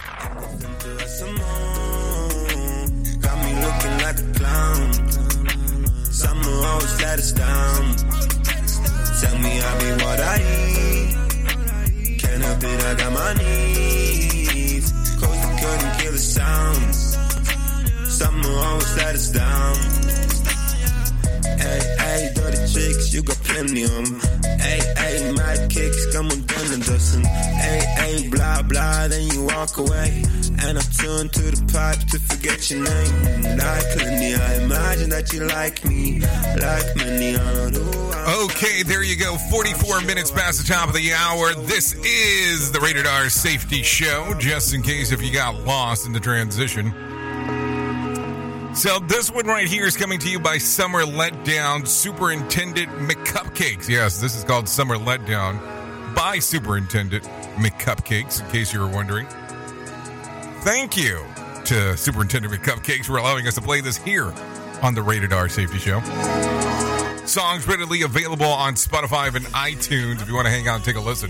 Got me looking like a clown. Always let us down. Tell me I be what I eat. Can't help it, I got my curtain, kill the sound. Always let us down. Hey, hey, dirty chicks, you got plenty of them. Hey, hey, mad kicks, come on, done and. Hey, hey, blah, blah, then you walk away. And I turn to the pipe to forget your name. Like plenty, I imagine that you like me. Like many, I know. Okay, there you go. 44 minutes past the top of the hour. This is the Rated R Safety Show, just in case if you got lost in the transition. So this one right here is coming to you by Summer Letdown Superintendent McCupcakes. Yes, this is called Summer Letdown by Superintendent McCupcakes, in case you were wondering. Thank you to Superintendent McCupcakes for allowing us to play this here on the Rated R Safety Show. Songs readily available on Spotify and iTunes if you want to hang out and take a listen.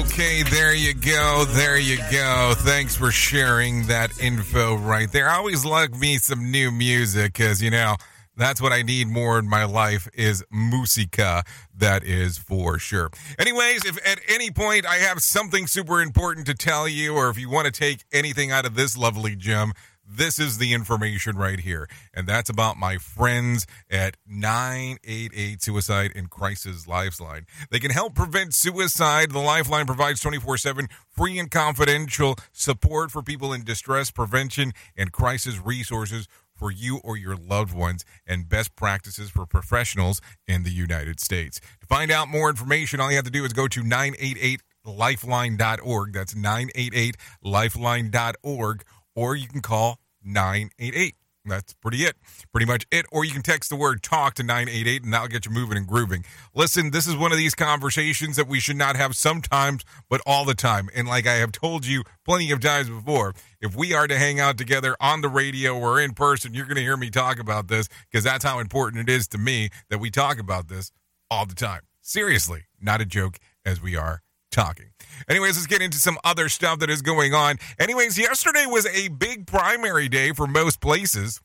Okay, there you go. There you go. Thanks for sharing that info right there. I always love me some new music because, you know, that's what I need more in my life is musica. That is for sure. Anyways, if at any point I have something super important to tell you, or if you want to take anything out of this lovely gem, this is the information right here. And that's about my friends at 988 Suicide and Crisis Lifeline. They can help prevent suicide. The Lifeline provides 24 7 free and confidential support for people in distress, prevention, and crisis resources for you or your loved ones and best practices for professionals in the United States. To find out more information, all you have to do is go to 988 lifeline.org. That's 988lifeline.org or you can call 988. That's pretty it. Pretty much it. Or you can text the word talk to 988 and that'll get you moving and grooving. Listen, this is one of these conversations that we should not have sometimes, but all the time. And like I have told you plenty of times before, if we are to hang out together on the radio or in person, you're going to hear me talk about this because that's how important it is to me that we talk about this all the time. Seriously, not a joke as we are talking. Anyways, let's get into some other stuff that is going on. Anyways, yesterday was a big primary day for most places.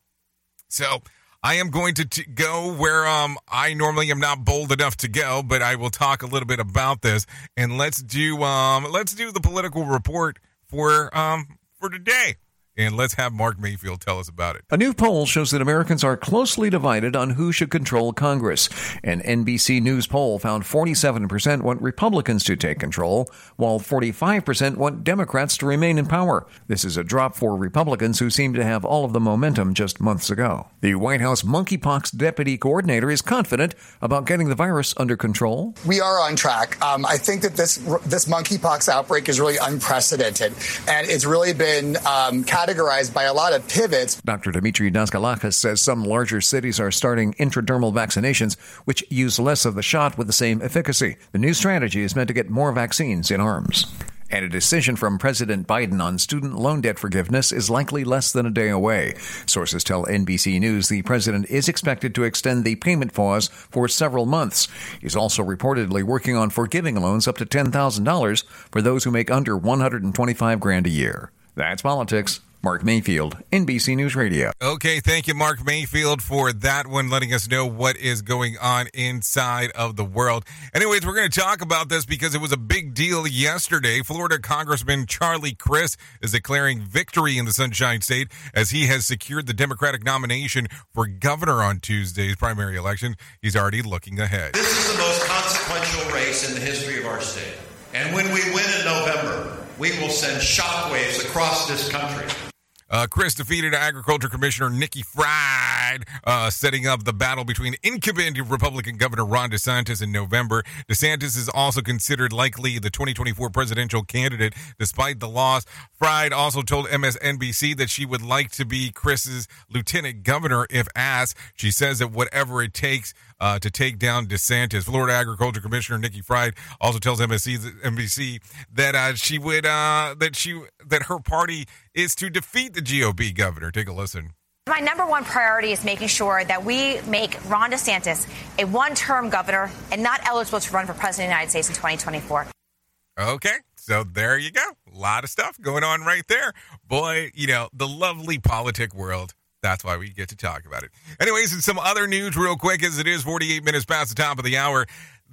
So I am going to t- go where um, I normally am not bold enough to go, but I will talk a little bit about this. And let's do um, let's do the political report for um, for today. And let's have Mark Mayfield tell us about it. A new poll shows that Americans are closely divided on who should control Congress. An NBC News poll found 47% want Republicans to take control, while 45% want Democrats to remain in power. This is a drop for Republicans who seemed to have all of the momentum just months ago. The White House monkeypox deputy coordinator is confident about getting the virus under control. We are on track. Um, I think that this this monkeypox outbreak is really unprecedented, and it's really been um, categorized by a lot of pivots. Dr. Demetre Daskalakis says some larger cities are starting intradermal vaccinations, which use less of the shot with the same efficacy. The new strategy is meant to get more vaccines in arms. And a decision from President Biden on student loan debt forgiveness is likely less than a day away. Sources tell NBC News the president is expected to extend the payment pause for several months. He's also reportedly working on forgiving loans up to $10,000 for those who make under 125 grand a year. That's politics. Mark Mayfield, NBC News Radio. Okay, thank you, Mark Mayfield, for that one, letting us know what is going on inside of the world. Anyways, we're going to talk about this because it was a big deal yesterday. Florida Congressman Charlie Crist is declaring victory in the Sunshine State as he has secured the Democratic nomination for governor on Tuesday's primary election. He's already looking ahead. This is the most consequential race in the history of our state. And when we win in November, we will send shockwaves across this country. Uh, Crist defeated Agriculture Commissioner Nikki Fried Fried, uh, setting up the battle between incumbent Republican Governor Ron DeSantis in November. DeSantis is also considered likely the 2024 presidential candidate despite the loss. Fried also told MSNBC that she would like to be Crist's lieutenant governor if asked. She says that whatever it takes uh, to take down DeSantis. Florida Agriculture Commissioner Nikki Fried also tells NBC, NBC that uh, she would uh, that she that her party is to defeat the GOP governor. Take a listen. My number one priority is making sure that we make Ron DeSantis a one term governor and not eligible to run for president of the United States in 2024. Okay, so there you go. A lot of stuff going on right there. Boy, you know, the lovely politic world. That's why we get to talk about it. Anyways, in some other news, real quick, as it is 48 minutes past the top of the hour,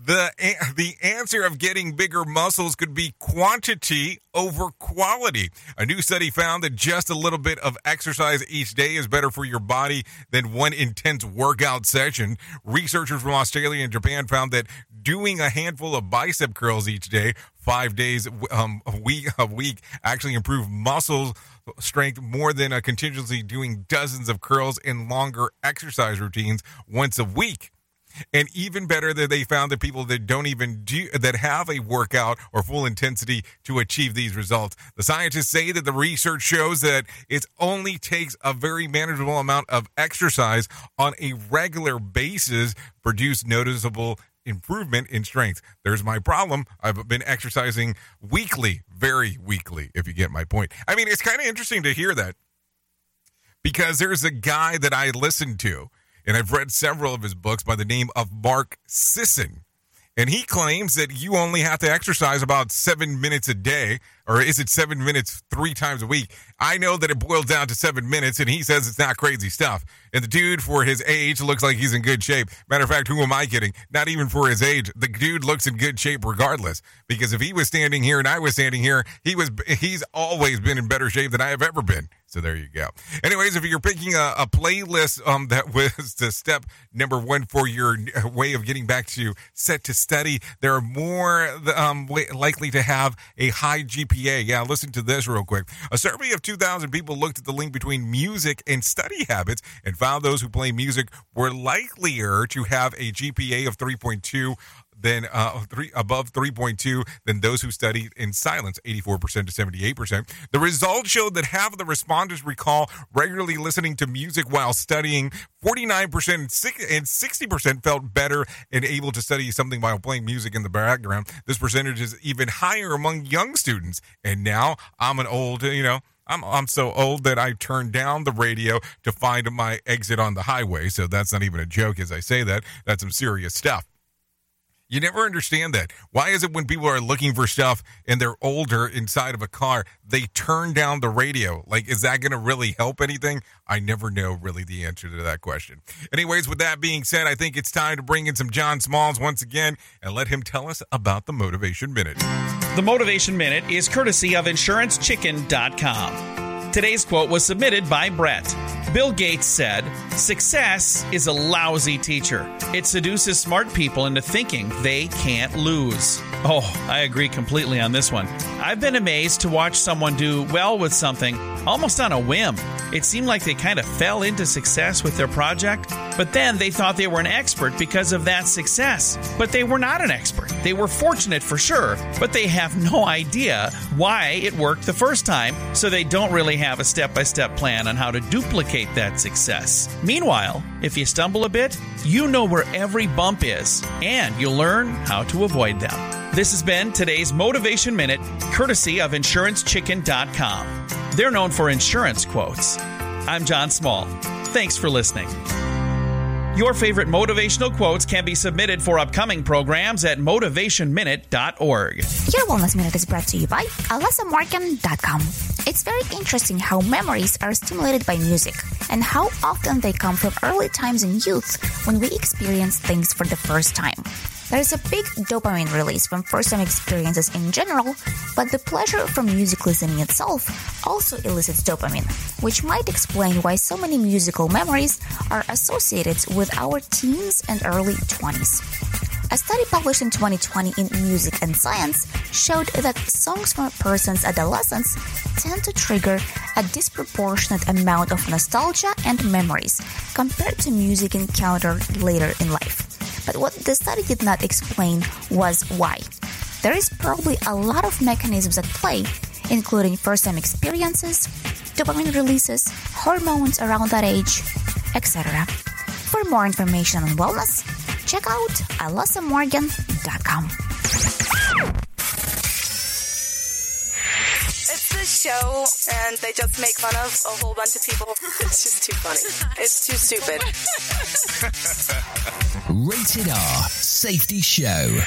the the answer of getting bigger muscles could be quantity over quality. A new study found that just a little bit of exercise each day is better for your body than one intense workout session. Researchers from Australia and Japan found that doing a handful of bicep curls each day, five days um, a week a week, actually improve muscle strength more than a continuously doing dozens of curls in longer exercise routines once a week. And even better that they found that people that don't even do that have a workout or full intensity to achieve these results. The scientists say that the research shows that it only takes a very manageable amount of exercise on a regular basis produce noticeable improvement in strength. There's my problem. I've been exercising weekly, very weekly, if you get my point. I mean, it's kind of interesting to hear that because there's a guy that I listened to, and I've read several of his books by the name of Mark Sisson. And he claims that you only have to exercise about seven minutes a day, or is it seven minutes three times a week? I know that it boils down to seven minutes, and he says it's not crazy stuff. And the dude, for his age, looks like he's in good shape. Matter of fact, who am I kidding? Not even for his age. The dude looks in good shape regardless. Because if he was standing here and I was standing here, he was he's always been in better shape than I have ever been. So there you go. Anyways, if you're picking a, a playlist um, that <laughs> was the step number one for your way of getting back to set to study, there are more um, likely to have a high GPA. Yeah, listen to this real quick. A survey of 2,000 people looked at the link between music and study habits and found those who play music were likelier to have a GPA of 3.2 than uh, three above 3.2 than those who studied in silence, 84% to 78%. The results showed that half of the respondents recall regularly listening to music while studying. 49% and 60% felt better and able to study something while playing music in the background. This percentage is even higher among young students. And now I'm an old, you know, I'm I'm so old that I turn down the radio to find my exit on the highway. So that's not even a joke as I say that. That's some serious stuff. You never understand that. Why is it when people are looking for stuff and they're older inside of a car, they turn down the radio? Like, is that going to really help anything? I never know really the answer to that question. Anyways, with that being said, I think it's time to bring in some John Smalls once again and let him tell us about the Motivation Minute. The Motivation Minute is courtesy of InsuranceChicken.com. Today's quote was submitted by Brett. Bill Gates said, Success is a lousy teacher. It seduces smart people into thinking they can't lose. Oh, I agree completely on this one. I've been amazed to watch someone do well with something almost on a whim. It seemed like they kind of fell into success with their project, but then they thought they were an expert because of that success. But they were not an expert. They were fortunate for sure, but they have no <laughs> idea why it worked the first time, so they don't really have a step by step plan on how to duplicate that success. Meanwhile, if you stumble a bit, you know where every bump is, and you'll learn how to avoid them. This has been today's Motivation Minute, courtesy of InsuranceChicken.com. They're known for insurance quotes. I'm John Small. Thanks for listening. Your favorite motivational quotes can be submitted for upcoming programs at motivationminute.org. Your Wellness Minute is brought to you by AlessaMorgan.com. It's very interesting how memories are stimulated by music and how often they come from early times in youth when we experience things for the first time. There's a big dopamine release from first time experiences in general, but the pleasure from music listening itself also elicits dopamine, which might explain why so many musical memories are associated with our teens and early 20s. A study published in 2020 in Music and Science showed that songs from a person's adolescence tend to trigger a disproportionate amount of nostalgia and memories compared to music encountered later in life. But what the study did not explain was why. There is probably a lot of mechanisms at play, including first time experiences, dopamine releases, hormones around that age, etc. For more information on wellness, check out this show, and they just make fun of a whole bunch of people. <laughs> It's just too funny. It's too stupid. <laughs> Rated R Safety Show.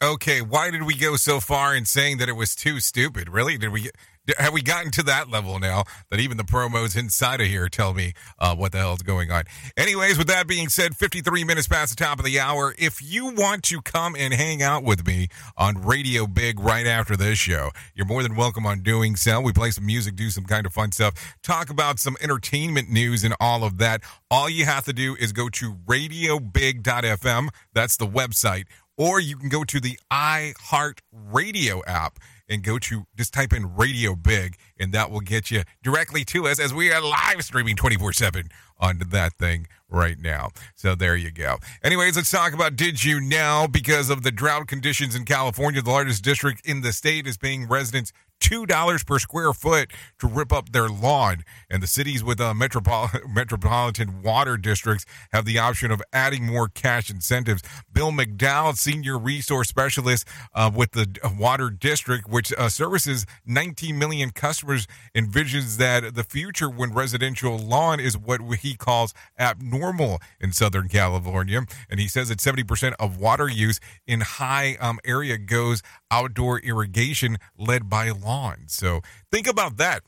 Okay, why did we go so far in saying that it was too stupid? Really? Did we have we gotten to that level now that even the promos inside of here tell me uh, what the hell is going on? Anyways, with that being said, 53 minutes past the top of the hour. If you want to come and hang out with me on Radio Big right after this show, you're more than welcome on doing so. We play some music, do some kind of fun stuff, talk about some entertainment news and all of that. All you have to do is go to radiobig.fm. That's the website or you can go to the iHeart Radio app and go to just type in Radio Big, and that will get you directly to us as we are live streaming 24 7 onto that thing right now. So there you go. Anyways, let's talk about Did You Know? Because of the drought conditions in California, the largest district in the state is paying residents $2 per square foot to rip up their lawn. And the cities with uh, metropol- <laughs> metropolitan water districts have the option of adding more cash incentives. Bill McDonnell, senior resource specialist uh, with the water district, which uh, services 19 million customers, envisions that the future when residential lawn is what he calls abnormal in Southern California. And he says that 70% of water use in high um, area goes outdoor irrigation led by lawn. So think about that.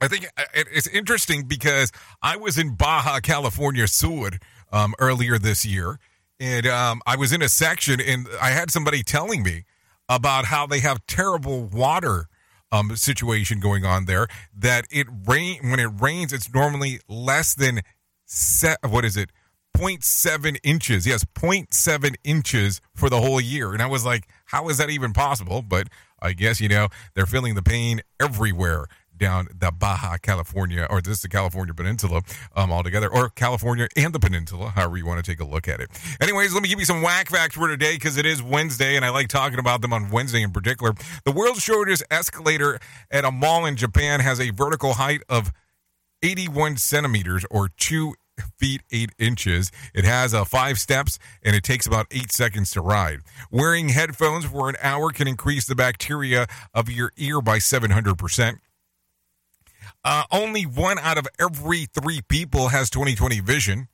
I think uh, it's interesting because I was in Baja California Sur um, earlier this year, and um, I was in a section, and I had somebody telling me about how they have terrible water um, situation going on there. That it rain when it rains, it's normally less than set. What is it? 0.7 inches. Yes, 0.7 inches for the whole year. And I was like, how is that even possible? But I guess, you know, they're feeling the pain everywhere down the Baja California, or this is the California Peninsula um, altogether, or California and the Peninsula, however you want to take a look at it. Anyways, let me give you some whack facts for today because it is Wednesday and I like talking about them on Wednesday in particular. The world's shortest escalator at a mall in Japan has a vertical height of 81 centimeters or two feet eight inches. It has uh, five steps and it takes about eight seconds to ride. Wearing headphones for an hour can increase the bacteria of your ear by 700%. Uh, only one out of every three people has 2020 vision.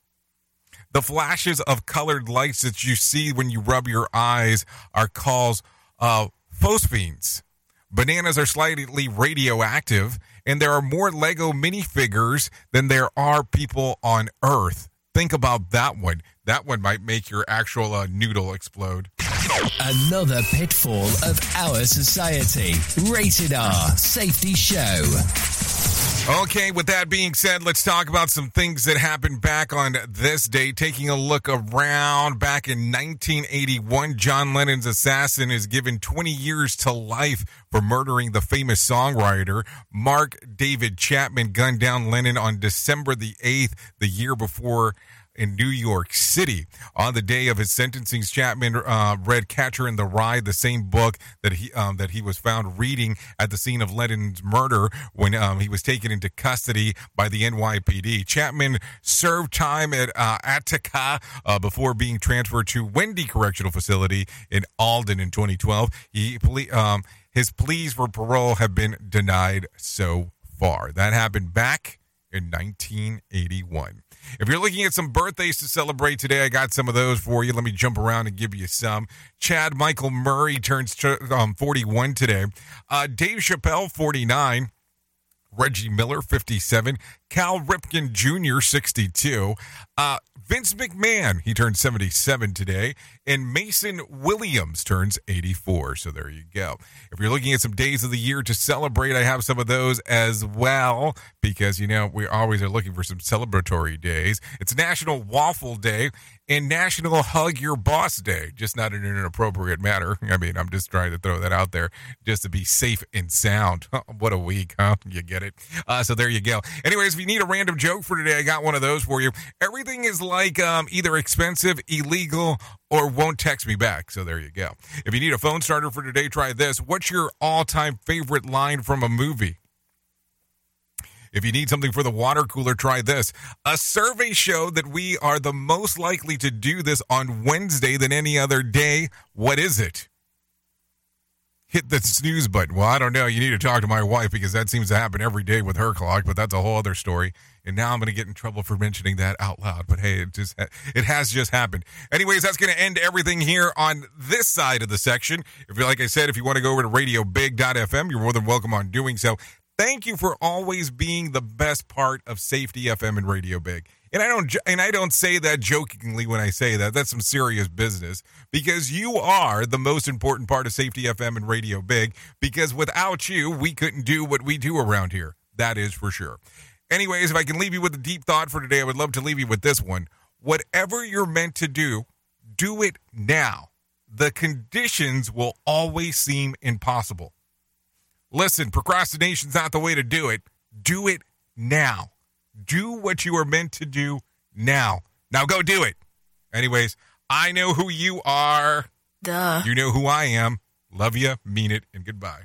The flashes of colored lights that you see when you rub your eyes are called uh, phosphenes. Bananas are slightly radioactive, and there are more Lego minifigures than there are people on Earth. Think about that one. That one might make your actual uh, noodle explode. Another pitfall of our society. Rated R Safety Show. Okay, with that being said, let's talk about some things that happened back on this day. Taking a look around back in 1981, John Lennon's assassin is given 20 years to life for murdering the famous songwriter. Mark David Chapman gunned down Lennon on December the 8th, the year before in New York City. On the day of his sentencing, Chapman uh, read Catcher in the Rye, the same book that he um, that he was found reading at the scene of Lennon's murder when um, he was taken into custody by the NYPD. Chapman served time at uh, Attica uh, before being transferred to Wende Correctional Facility in Alden in 2012. He um, his pleas for parole have been denied so far. That happened back in 1981. If you're looking at some birthdays to celebrate today, I got some of those for you. Let me jump around and give you some. Chad Michael Murray turns um, 41 today. Uh, Dave Chappelle, 49. Reggie Miller, 57. Cal Ripken Jr., 62. Uh, Vince McMahon, he turned 77 today. And Mason Williams turns 84. So there you go. If you're looking at some days of the year to celebrate, I have some of those as well because, you know, we always are looking for some celebratory days. It's National Waffle Day and National Hug Your Boss Day. Just not in an inappropriate manner. <laughs> I mean, I'm just trying to throw that out there just to be safe and sound. <laughs> what a week, huh? You get it? Uh, so there you go. Anyways, if you need a random joke for today, I got one of those for you. Everything is like um, either expensive, illegal, or won't text me back. So there you go. If you need a phone starter for today, try this. What's your all time favorite line from a movie? If you need something for the water cooler, try this. A survey showed that we are the most likely to do this on Wednesday than any other day. What is it? Hit the snooze button. Well, I don't know. You need to talk to my wife because that seems to happen every day with her clock, but that's a whole other story. And now I'm going to get in trouble for mentioning that out loud. But hey, it just it has just happened. Anyways, that's going to end everything here on this side of the section. If you like I said, if you want to go over to radiobig.fm, you're more than welcome on doing so. Thank you for always being the best part of Safety FM and Radio Big. And I don't and I don't say that jokingly when I say that. That's some serious business because you are the most important part of Safety FM and Radio Big because without you, we couldn't do what we do around here. That is for sure. Anyways, if I can leave you with a deep thought for today, I would love to leave you with this one. Whatever you're meant to do, do it now. The conditions will always seem impossible. Listen, procrastination's not the way to do it. Do it now. Do what you are meant to do now. Now go do it. Anyways, I know who you are. Duh. You know who I am. Love you, mean it, and goodbye.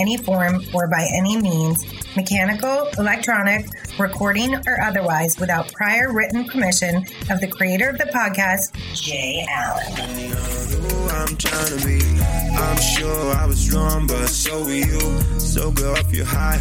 any form or by any means, mechanical, electronic, recording, or otherwise, without prior written permission of the creator of the podcast, Jay Allen. I'm sure I was wrong, but so were you. So go off your high